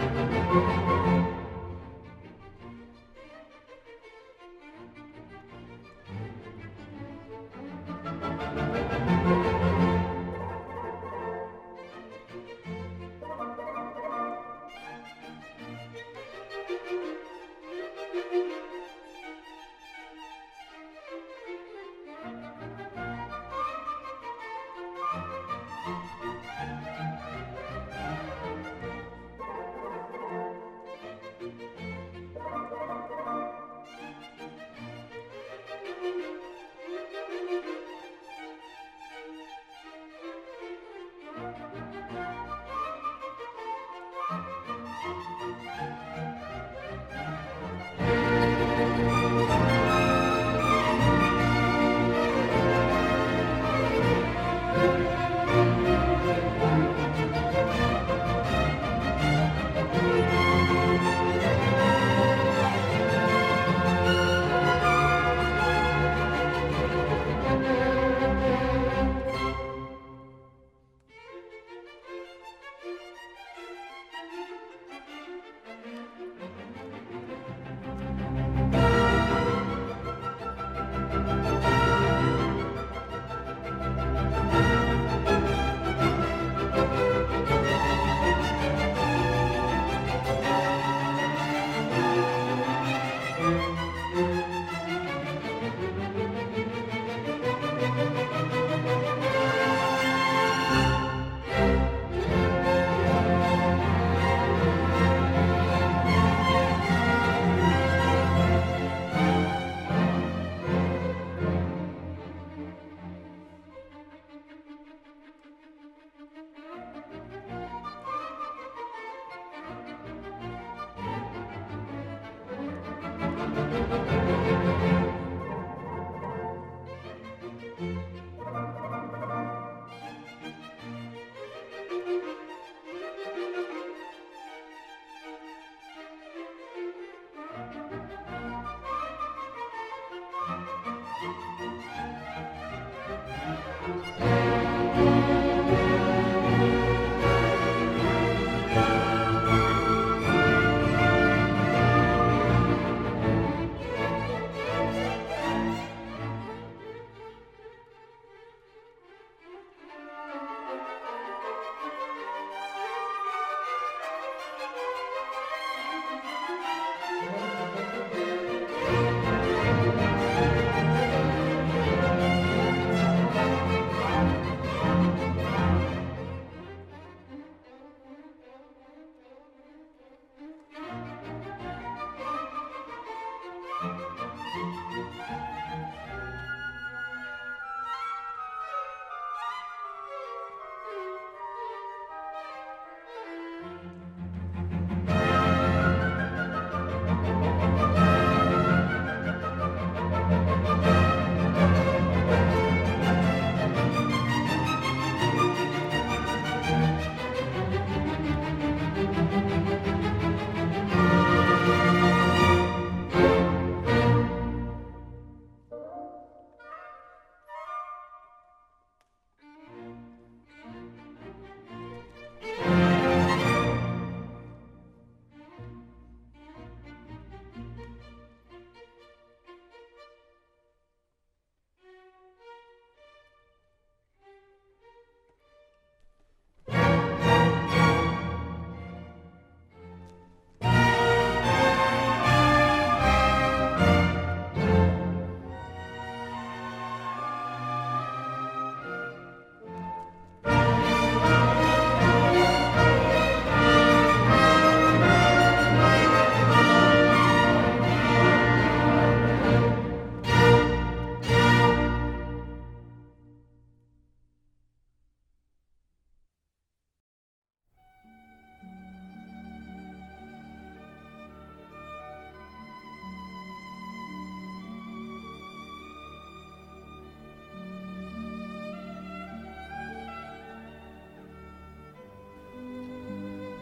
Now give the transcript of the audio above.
Música